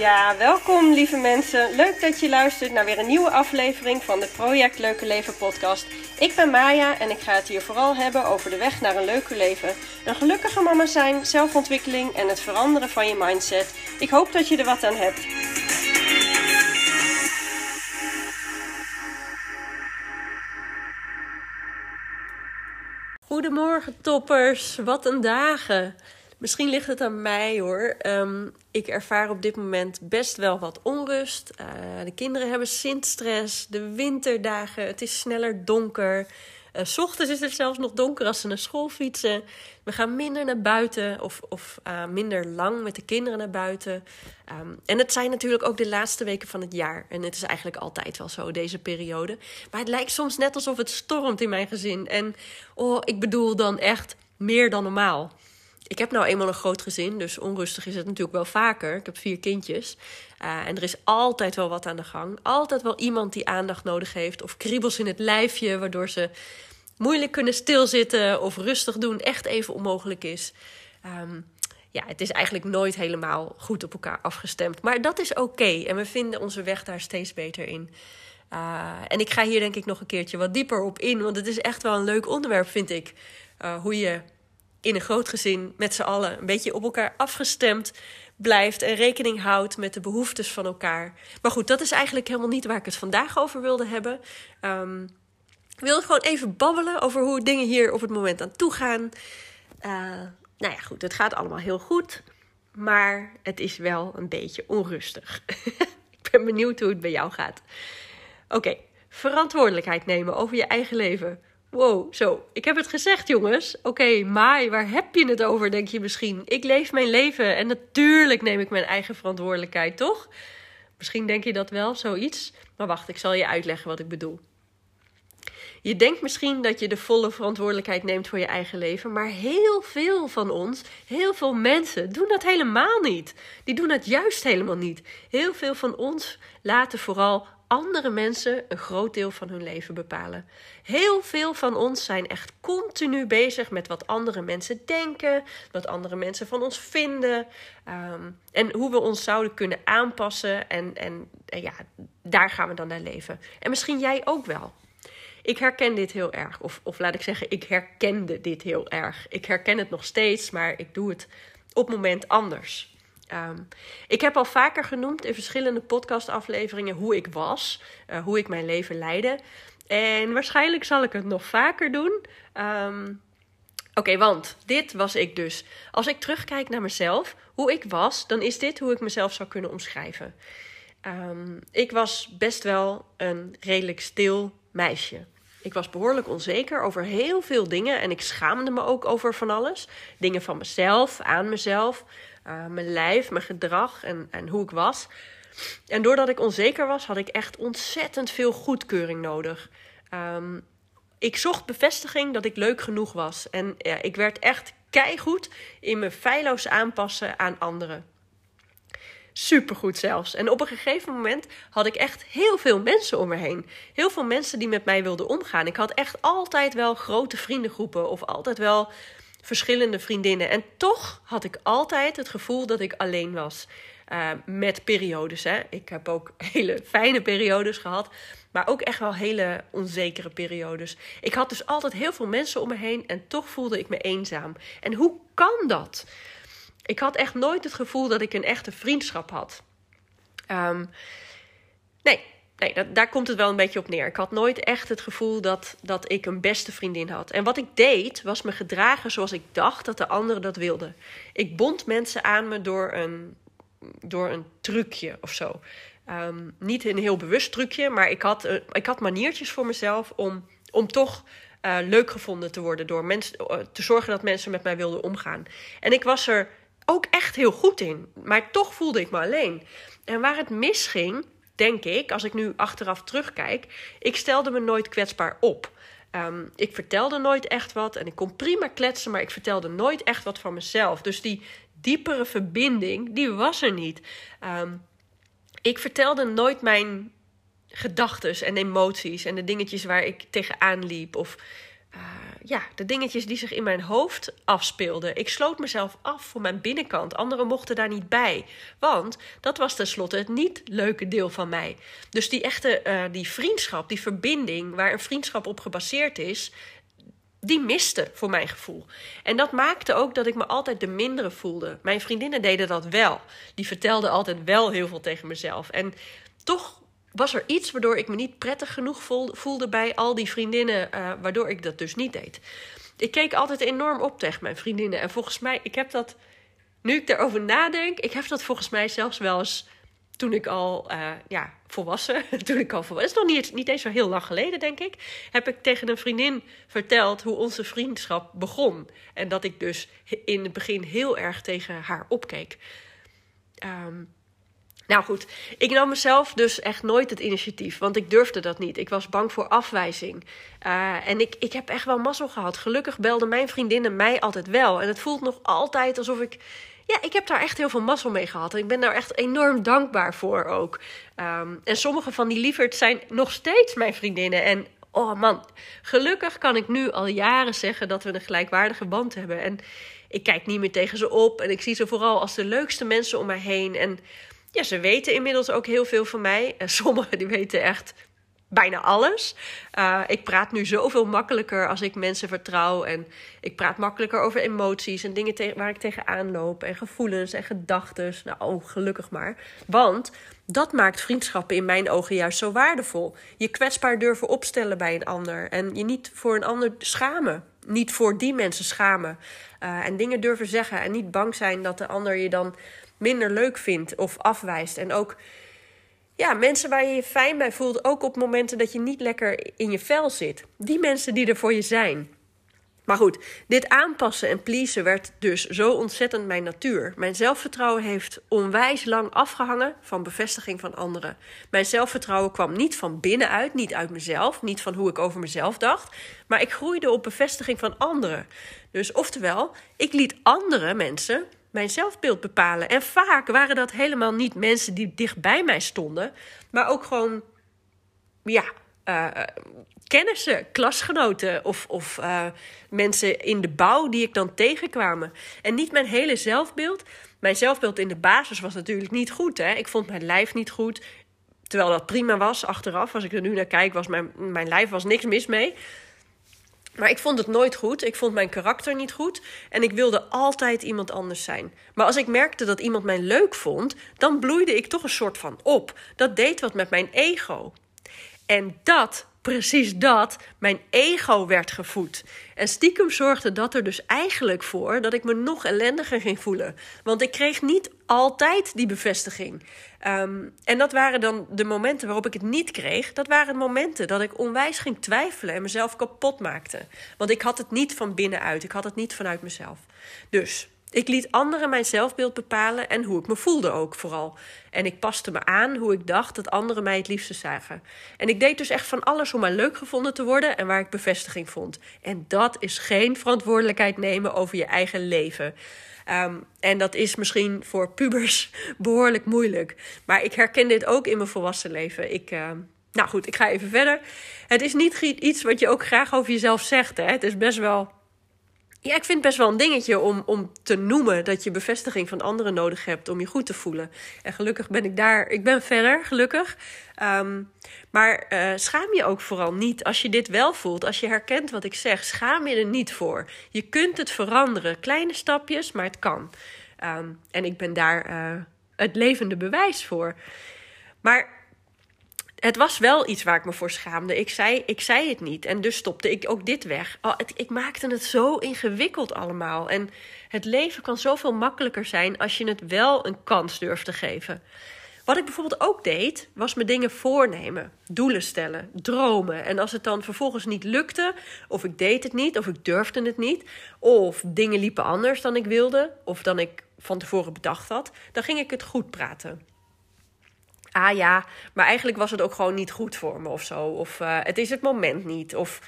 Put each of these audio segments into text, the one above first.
Ja, welkom lieve mensen. Leuk dat je luistert naar weer een nieuwe aflevering van de Project Leuke Leven podcast. Ik ben Maya en ik ga het hier vooral hebben over de weg naar een leuker leven. Een gelukkige mama zijn, zelfontwikkeling en het veranderen van je mindset. Ik hoop dat je er wat aan hebt. Goedemorgen toppers, wat een dagen. Misschien ligt het aan mij hoor. Ehm, ik ervaar op dit moment best wel wat onrust. Uh, de kinderen hebben sintstress. De winterdagen, het is sneller donker. Uh, s ochtends is het zelfs nog donker als ze naar school fietsen. We gaan minder naar buiten of, of uh, minder lang met de kinderen naar buiten. Um, en het zijn natuurlijk ook de laatste weken van het jaar. En het is eigenlijk altijd wel zo, deze periode. Maar het lijkt soms net alsof het stormt in mijn gezin. En oh, ik bedoel dan echt meer dan normaal ik heb nou eenmaal een groot gezin, dus onrustig is het natuurlijk wel vaker. Ik heb vier kindjes. Uh, en er is altijd wel wat aan de gang. Altijd wel iemand die aandacht nodig heeft. Of kriebels in het lijfje, waardoor ze moeilijk kunnen stilzitten of rustig doen. Echt even onmogelijk is. Um, ja, het is eigenlijk nooit helemaal goed op elkaar afgestemd. Maar dat is oké. En we vinden onze weg daar steeds beter in. Uh, en ik ga hier denk ik nog een keertje wat dieper op in. Want het is echt wel een leuk onderwerp, vind ik. Uh, hoe je in een groot gezin met z'n allen een beetje op elkaar afgestemd blijft en rekening houdt met de behoeftes van elkaar. Maar goed, dat is eigenlijk helemaal niet waar ik het vandaag over wilde hebben. Um, ik wilde gewoon even babbelen over hoe dingen hier op het moment aan toe gaan. Uh, nou ja, goed, het gaat allemaal heel goed, maar het is wel een beetje onrustig. ik ben benieuwd hoe het bij jou gaat. Oké, verantwoordelijkheid nemen over je eigen leven. Wow, zo. Ik heb het gezegd, jongens. Oké, okay, Mai, waar heb je het over, denk je misschien? Ik leef mijn leven en natuurlijk neem ik mijn eigen verantwoordelijkheid, toch? Misschien denk je dat wel, zoiets. Maar wacht, ik zal je uitleggen wat ik bedoel. Je denkt misschien dat je de volle verantwoordelijkheid neemt voor je eigen leven, maar heel veel van ons, heel veel mensen doen dat helemaal niet. Die doen dat juist helemaal niet. Heel veel van ons laten vooral andere mensen een groot deel van hun leven bepalen. Heel veel van ons zijn echt continu bezig met wat andere mensen denken, wat andere mensen van ons vinden um, en hoe we ons zouden kunnen aanpassen. En, en, ja, daar gaan we dan naar leven. En misschien jij ook wel. Ik herken dit heel erg. Of, of laat ik zeggen, ik herkende dit heel erg. Ik herken het nog steeds, maar ik doe het op moment anders. Um, ik heb al vaker genoemd in verschillende podcastafleveringen hoe ik was, uh, hoe ik mijn leven leidde. En waarschijnlijk zal ik het nog vaker doen. Um, Oké, want dit was ik dus. Als ik terugkijk naar mezelf, hoe ik was, dan is dit hoe ik mezelf zou kunnen omschrijven. Um, ik was best wel een redelijk stil meisje. Ik was behoorlijk onzeker over heel veel dingen en ik schaamde me ook over van alles. Dingen van mezelf, aan mezelf, uh, mijn lijf, mijn gedrag en, en hoe ik was. En doordat ik onzeker was, had ik echt ontzettend veel goedkeuring nodig. Um, ik zocht bevestiging dat ik leuk genoeg was. En ja, ik werd echt keigoed in me feilloos aanpassen aan anderen. Supergoed zelfs. En op een gegeven moment had ik echt heel veel mensen om me heen. Heel veel mensen die met mij wilden omgaan. Ik had echt altijd wel grote vriendengroepen of altijd wel verschillende vriendinnen. En toch had ik altijd het gevoel dat ik alleen was. Uh, met periodes. Hè. Ik heb ook hele fijne periodes gehad. Maar ook echt wel hele onzekere periodes. Ik had dus altijd heel veel mensen om me heen. En toch voelde ik me eenzaam. En hoe kan dat? Ik had echt nooit het gevoel dat ik een echte vriendschap had. Um, nee, nee dat, daar komt het wel een beetje op neer. Ik had nooit echt het gevoel dat, dat ik een beste vriendin had. En wat ik deed, was me gedragen zoals ik dacht dat de anderen dat wilden. Ik bond mensen aan me door een, door een trucje of zo. Um, niet een heel bewust trucje, maar ik had, uh, ik had maniertjes voor mezelf om, om toch uh, leuk gevonden te worden. Door mensen, uh, te zorgen dat mensen met mij wilden omgaan. En ik was er ook echt heel goed in. Maar toch voelde ik me alleen. En waar het misging, denk ik, als ik nu achteraf terugkijk, ik stelde me nooit kwetsbaar op. Um, ik vertelde nooit echt wat en ik kon prima kletsen, maar ik vertelde nooit echt wat van mezelf. Dus die diepere verbinding, die was er niet. Um, ik vertelde nooit mijn gedachten en emoties en de dingetjes waar ik tegenaan liep. Of uh, ja, de dingetjes die zich in mijn hoofd afspeelden. Ik sloot mezelf af voor mijn binnenkant. Anderen mochten daar niet bij. Want dat was tenslotte het niet leuke deel van mij. Dus die echte uh, die vriendschap, die verbinding waar een vriendschap op gebaseerd is, die miste voor mijn gevoel. En dat maakte ook dat ik me altijd de mindere voelde. Mijn vriendinnen deden dat wel. Die vertelden altijd wel heel veel tegen mezelf. En toch was er iets waardoor ik me niet prettig genoeg voelde bij al die vriendinnen, uh, waardoor ik dat dus niet deed. Ik keek altijd enorm op tegen mijn vriendinnen. En volgens mij, ik heb dat, nu ik erover nadenk, ik heb dat volgens mij zelfs wel eens toen ik al uh, ja, volwassen, toen ik al volwassen, is nog niet, niet eens zo heel lang geleden, denk ik, heb ik tegen een vriendin verteld hoe onze vriendschap begon. En dat ik dus in het begin heel erg tegen haar opkeek. Um, nou goed, ik nam mezelf dus echt nooit het initiatief, want ik durfde dat niet. Ik was bang voor afwijzing. Uh, en ik, ik heb echt wel mazzel gehad. Gelukkig belden mijn vriendinnen mij altijd wel. En het voelt nog altijd alsof ik. Ja, ik heb daar echt heel veel mazzel mee gehad. En ik ben daar echt enorm dankbaar voor ook. Um, en sommige van die lieverds zijn nog steeds mijn vriendinnen. En oh man, gelukkig kan ik nu al jaren zeggen dat we een gelijkwaardige band hebben. En ik kijk niet meer tegen ze op. En ik zie ze vooral als de leukste mensen om mij heen. En ja, ze weten inmiddels ook heel veel van mij. En sommigen die weten echt bijna alles. Uh, ik praat nu zoveel makkelijker als ik mensen vertrouw. En ik praat makkelijker over emoties en dingen waar ik tegenaan loop. En gevoelens en gedachten. Nou, oh, gelukkig maar. Want dat maakt vriendschappen in mijn ogen juist zo waardevol. Je kwetsbaar durven opstellen bij een ander. En je niet voor een ander schamen. Niet voor die mensen schamen. Uh, en dingen durven zeggen. En niet bang zijn dat de ander je dan minder leuk vindt of afwijst. En ook ja, mensen waar je je fijn bij voelt, ook op momenten dat je niet lekker in je vel zit. Die mensen die er voor je zijn. Maar goed, dit aanpassen en pleasen werd dus zo ontzettend mijn natuur. Mijn zelfvertrouwen heeft onwijs lang afgehangen van bevestiging van anderen. Mijn zelfvertrouwen kwam niet van binnenuit, niet uit mezelf, niet van hoe ik over mezelf dacht, maar ik groeide op bevestiging van anderen. Dus oftewel, ik liet andere mensen mijn zelfbeeld bepalen. En vaak waren dat helemaal niet mensen die dicht bij mij stonden, maar ook gewoon, ja, uh, kennissen, klasgenoten of, of uh, mensen in de bouw die ik dan tegenkwamen. En niet mijn hele zelfbeeld. Mijn zelfbeeld in de basis was natuurlijk niet goed. Hè? Ik vond mijn lijf niet goed. Terwijl dat prima was achteraf. Als ik er nu naar kijk, was mijn, mijn lijf was niks mis mee. Maar ik vond het nooit goed. Ik vond mijn karakter niet goed. En ik wilde altijd iemand anders zijn. Maar als ik merkte dat iemand mij leuk vond, dan bloeide ik toch een soort van op. Dat deed wat met mijn ego. En dat, precies dat, mijn ego werd gevoed. En stiekem zorgde dat er dus eigenlijk voor dat ik me nog ellendiger ging voelen. Want ik kreeg niet altijd die bevestiging. Um, en dat waren dan de momenten waarop ik het niet kreeg. Dat waren momenten dat ik onwijs ging twijfelen en mezelf kapot maakte. Want ik had het niet van binnenuit. Ik had het niet vanuit mezelf. Dus ik liet anderen mijn zelfbeeld bepalen en hoe ik me voelde ook vooral. En ik paste me aan hoe ik dacht dat anderen mij het liefste zagen. En ik deed dus echt van alles om maar leuk gevonden te worden en waar ik bevestiging vond. En dat is geen verantwoordelijkheid nemen over je eigen leven. Um, en dat is misschien voor pubers behoorlijk moeilijk. Maar ik herken dit ook in mijn volwassen leven. Ik, uh, nou goed, ik ga even verder. Het is niet iets wat je ook graag over jezelf zegt. Hè? Het is best wel ja, ik vind het best wel een dingetje om, om te noemen dat je bevestiging van anderen nodig hebt om je goed te voelen. En gelukkig ben ik daar, ik ben verder, gelukkig. Um, maar uh, schaam je ook vooral niet als je dit wel voelt, als je herkent wat ik zeg. Schaam je er niet voor. Je kunt het veranderen, kleine stapjes, maar het kan. Um, en ik ben daar uh, het levende bewijs voor. Maar het was wel iets waar ik me voor schaamde. Ik zei, ik zei het niet en dus stopte ik ook dit weg. Oh, ik maakte het zo ingewikkeld allemaal. En het leven kan zoveel makkelijker zijn als je het wel een kans durft te geven. Wat ik bijvoorbeeld ook deed, was me dingen voornemen, doelen stellen, dromen. En als het dan vervolgens niet lukte, of ik deed het niet, of ik durfde het niet, of dingen liepen anders dan ik wilde, of dan ik van tevoren bedacht had, dan ging ik het goed praten ah ja, maar eigenlijk was het ook gewoon niet goed voor me of zo. Of uh, het is het moment niet. Of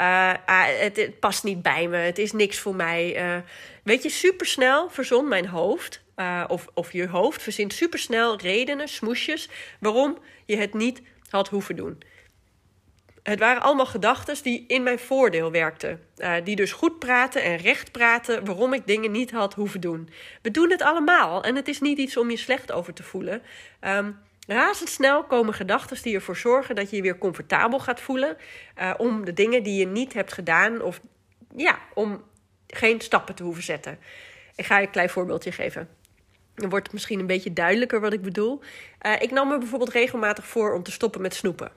uh, ah, het, past niet bij me. Het is niks voor mij. Uh, weet je, supersnel verzon mijn hoofd. of, of je hoofd verzint supersnel redenen, smoesjes. waarom je het niet had hoeven doen. Het waren allemaal gedachten die in mijn voordeel werkten. Die dus goed praten en recht praten waarom ik dingen niet had hoeven doen. We doen het allemaal en het is niet iets om je slecht over te voelen. Um, razendsnel komen gedachten die ervoor zorgen dat je je weer comfortabel gaat voelen. Uh, om de dingen die je niet hebt gedaan of ja, om geen stappen te hoeven zetten. Ik ga je een klein voorbeeldje geven. Dan wordt het misschien een beetje duidelijker wat ik bedoel. Uh, ik nam me bijvoorbeeld regelmatig voor om te stoppen met snoepen.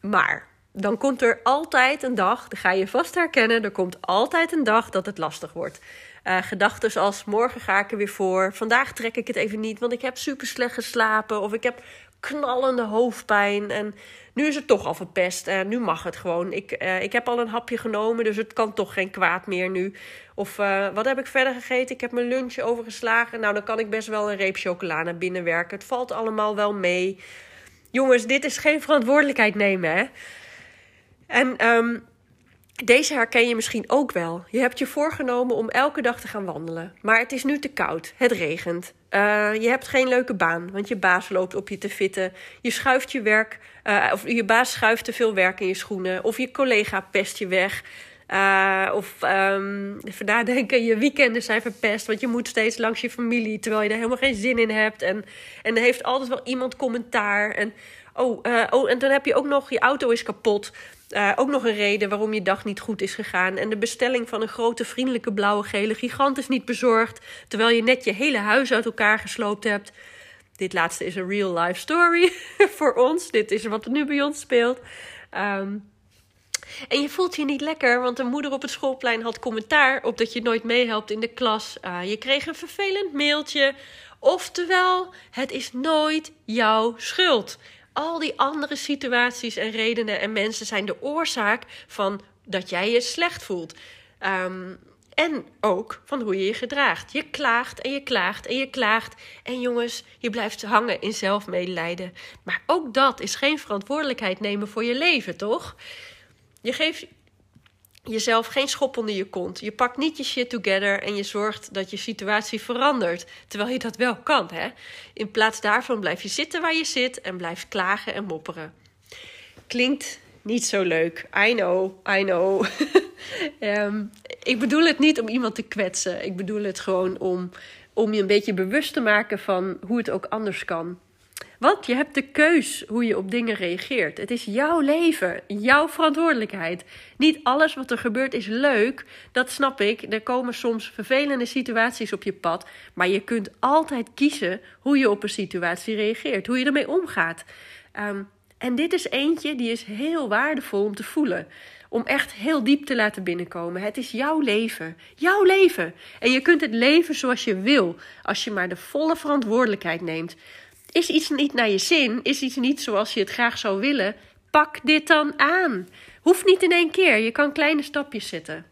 Maar dan komt er altijd een dag, dat ga je vast herkennen, er komt altijd een dag dat het lastig wordt. Uh, gedachten zoals morgen ga ik er weer voor, vandaag trek ik het even niet, want ik heb super slecht geslapen of ik heb knallende hoofdpijn en nu is het toch al verpest en nu mag het gewoon. Ik, uh, ik heb al een hapje genomen, dus het kan toch geen kwaad meer nu. Of uh, wat heb ik verder gegeten? Ik heb mijn lunch overgeslagen. Nou, dan kan ik best wel een reep chocola naar binnen werken. Het valt allemaal wel mee. Jongens, dit is geen verantwoordelijkheid nemen, hè? En um, deze herken je misschien ook wel. Je hebt je voorgenomen om elke dag te gaan wandelen. Maar het is nu te koud. Het regent. Uh, je hebt geen leuke baan, want je baas loopt op je te fitten. Je schuift je werk, uh, of je baas schuift te veel werk in je schoenen. Of je collega pest je weg. Uh, of um, even nadenken, je weekenden zijn verpest. Want je moet steeds langs je familie, terwijl je er helemaal geen zin in hebt. En, en er heeft altijd wel iemand commentaar. En, oh, oh, en dan heb je ook nog, je auto is kapot. Uh, ook nog een reden waarom je dag niet goed is gegaan. En de bestelling van een grote vriendelijke blauwe gele gigant is niet bezorgd. Terwijl je net je hele huis uit elkaar gesloopt hebt. Dit laatste is een real life story voor ons. Dit is wat er nu bij ons speelt. Um, en je voelt je niet lekker, want een moeder op het schoolplein had commentaar op dat je nooit meehelpt in de klas. Uh, je kreeg een vervelend mailtje. Oftewel, het is nooit jouw schuld al die andere situaties en redenen en mensen zijn de oorzaak van dat jij je slecht voelt. Um, en ook van hoe je je gedraagt. Je klaagt en je klaagt en je klaagt. En jongens, je blijft hangen in zelfmedelijden. Maar ook dat is geen verantwoordelijkheid nemen voor je leven, toch? Je geeft jezelf geen schop onder je kont. Je pakt niet je shit together en je zorgt dat je situatie verandert. Terwijl je dat wel kan, hè? In plaats daarvan blijf je zitten waar je zit en blijf klagen en mopperen. Klinkt niet zo leuk. I know, I know. um, ik bedoel het niet om iemand te kwetsen. Ik bedoel het gewoon om, om je een beetje bewust te maken van hoe het ook anders kan. Want je hebt de keus hoe je op dingen reageert. Het is jouw leven, jouw verantwoordelijkheid. Niet alles wat er gebeurt is leuk, dat snap ik. Er komen soms vervelende situaties op je pad. Maar je kunt altijd kiezen hoe je op een situatie reageert, hoe je ermee omgaat. Um, en dit is eentje die is heel waardevol om te voelen. Om echt heel diep te laten binnenkomen. Het is jouw leven. Jouw leven. En je kunt het leven zoals je wil. Als je maar de volle verantwoordelijkheid neemt. Is iets niet naar je zin? Is iets niet zoals je het graag zou willen? Pak dit dan aan. Hoeft niet in één keer. Je kan kleine stapjes zetten.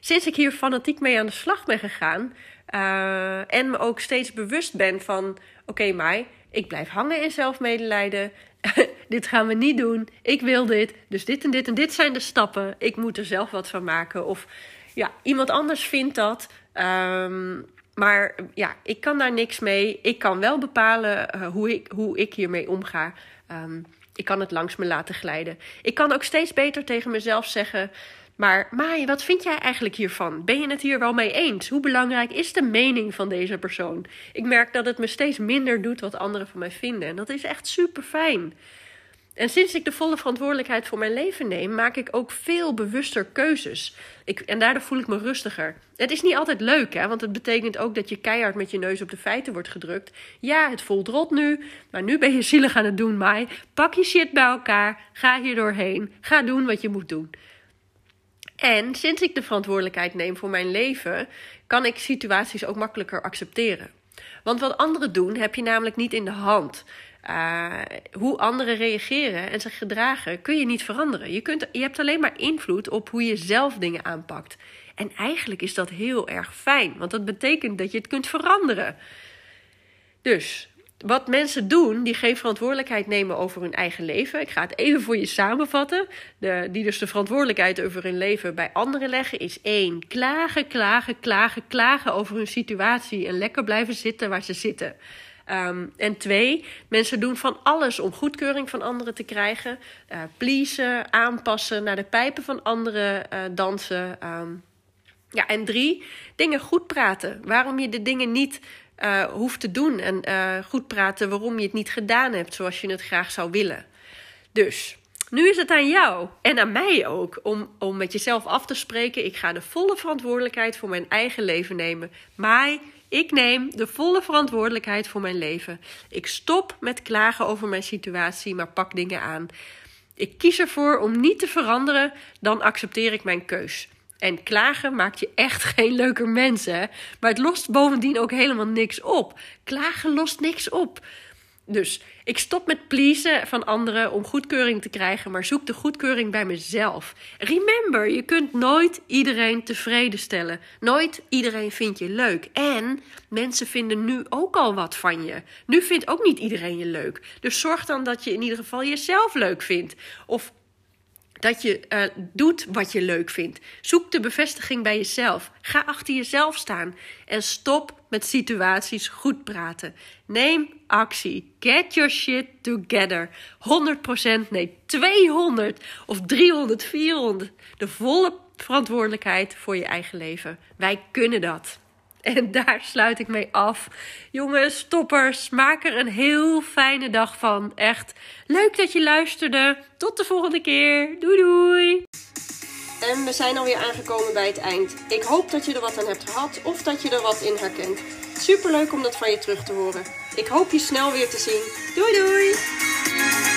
Sinds ik hier fanatiek mee aan de slag ben gegaan. Uh, en me ook steeds bewust ben van: oké, Mai, ik blijf hangen in zelfmedelijden. dit gaan we niet doen. Ik wil dit. Dus dit en dit en dit zijn de stappen. Ik moet er zelf wat van maken. Of ja, iemand anders vindt dat. Um, maar ja, ik kan daar niks mee. Ik kan wel bepalen uh, hoe, ik, hoe ik hiermee omga. Um, ik kan het langs me laten glijden. Ik kan ook steeds beter tegen mezelf zeggen. Maar Mai, wat vind jij eigenlijk hiervan? Ben je het hier wel mee eens? Hoe belangrijk is de mening van deze persoon? Ik merk dat het me steeds minder doet wat anderen van mij vinden. En dat is echt super fijn. En sinds ik de volle verantwoordelijkheid voor mijn leven neem, maak ik ook veel bewuster keuzes. Ik, en daardoor voel ik me rustiger. Het is niet altijd leuk, hè, want het betekent ook dat je keihard met je neus op de feiten wordt gedrukt. Ja, het voelt rot nu, maar nu ben je zielig aan het doen, Mai. Pak je shit bij elkaar, ga hier doorheen, ga doen wat je moet doen. En sinds ik de verantwoordelijkheid neem voor mijn leven, kan ik situaties ook makkelijker accepteren. Want wat anderen doen, heb je namelijk niet in de hand. Uh, hoe anderen reageren en zich gedragen kun je niet veranderen. Je, kunt, je hebt alleen maar invloed op hoe je zelf dingen aanpakt. En eigenlijk is dat heel erg fijn, want dat betekent dat je het kunt veranderen. Dus wat mensen doen die geen verantwoordelijkheid nemen over hun eigen leven. Ik ga het even voor je samenvatten. De, die dus de verantwoordelijkheid over hun leven bij anderen leggen. Is één, klagen, klagen, klagen, klagen over hun situatie. En lekker blijven zitten waar ze zitten. Ehm, en twee, mensen doen van alles om goedkeuring van anderen te krijgen. Uh, pleasen, aanpassen, naar de pijpen van anderen uh, dansen. Um, ja, en drie, dingen goed praten. Waarom je de dingen niet uh, hoeft te doen. En goed praten waarom je het niet gedaan hebt zoals je het graag zou willen. Dus nu is het aan jou en aan mij ook om, om met jezelf af te spreken. Ik ga de volle verantwoordelijkheid voor mijn eigen leven nemen. Maar ik neem de volle verantwoordelijkheid voor mijn leven. Ik stop met klagen over mijn situatie, maar pak dingen aan. Ik kies ervoor om niet te veranderen, dan accepteer ik mijn keus. En klagen maakt je echt geen leuker mens, hè? Maar het lost bovendien ook helemaal niks op. Klagen lost niks op. Dus ik stop met pleasen van anderen om goedkeuring te krijgen, maar zoek de goedkeuring bij mezelf. Remember, je kunt nooit iedereen tevreden stellen. Nooit iedereen vindt je leuk. En mensen vinden nu ook al wat van je. Nu vindt ook niet iedereen je leuk. Dus zorg dan dat je in ieder geval jezelf leuk vindt. Of dat je uh, doet wat je leuk vindt. Zoek de bevestiging bij jezelf. Ga achter jezelf staan. En stop met situaties goed praten. Neem actie. Get your shit together. 100%, nee 200 of 300, 400. De volle verantwoordelijkheid voor je eigen leven. Wij kunnen dat. En daar sluit ik mee af. Jongens, toppers, maak er een heel fijne dag van. Echt leuk dat je luisterde. Tot de volgende keer. Doei doei. En we zijn alweer aangekomen bij het eind. Ik hoop dat je er wat aan hebt gehad of dat je er wat in herkent. Super leuk om dat van je terug te horen. Ik hoop je snel weer te zien. Doei doei!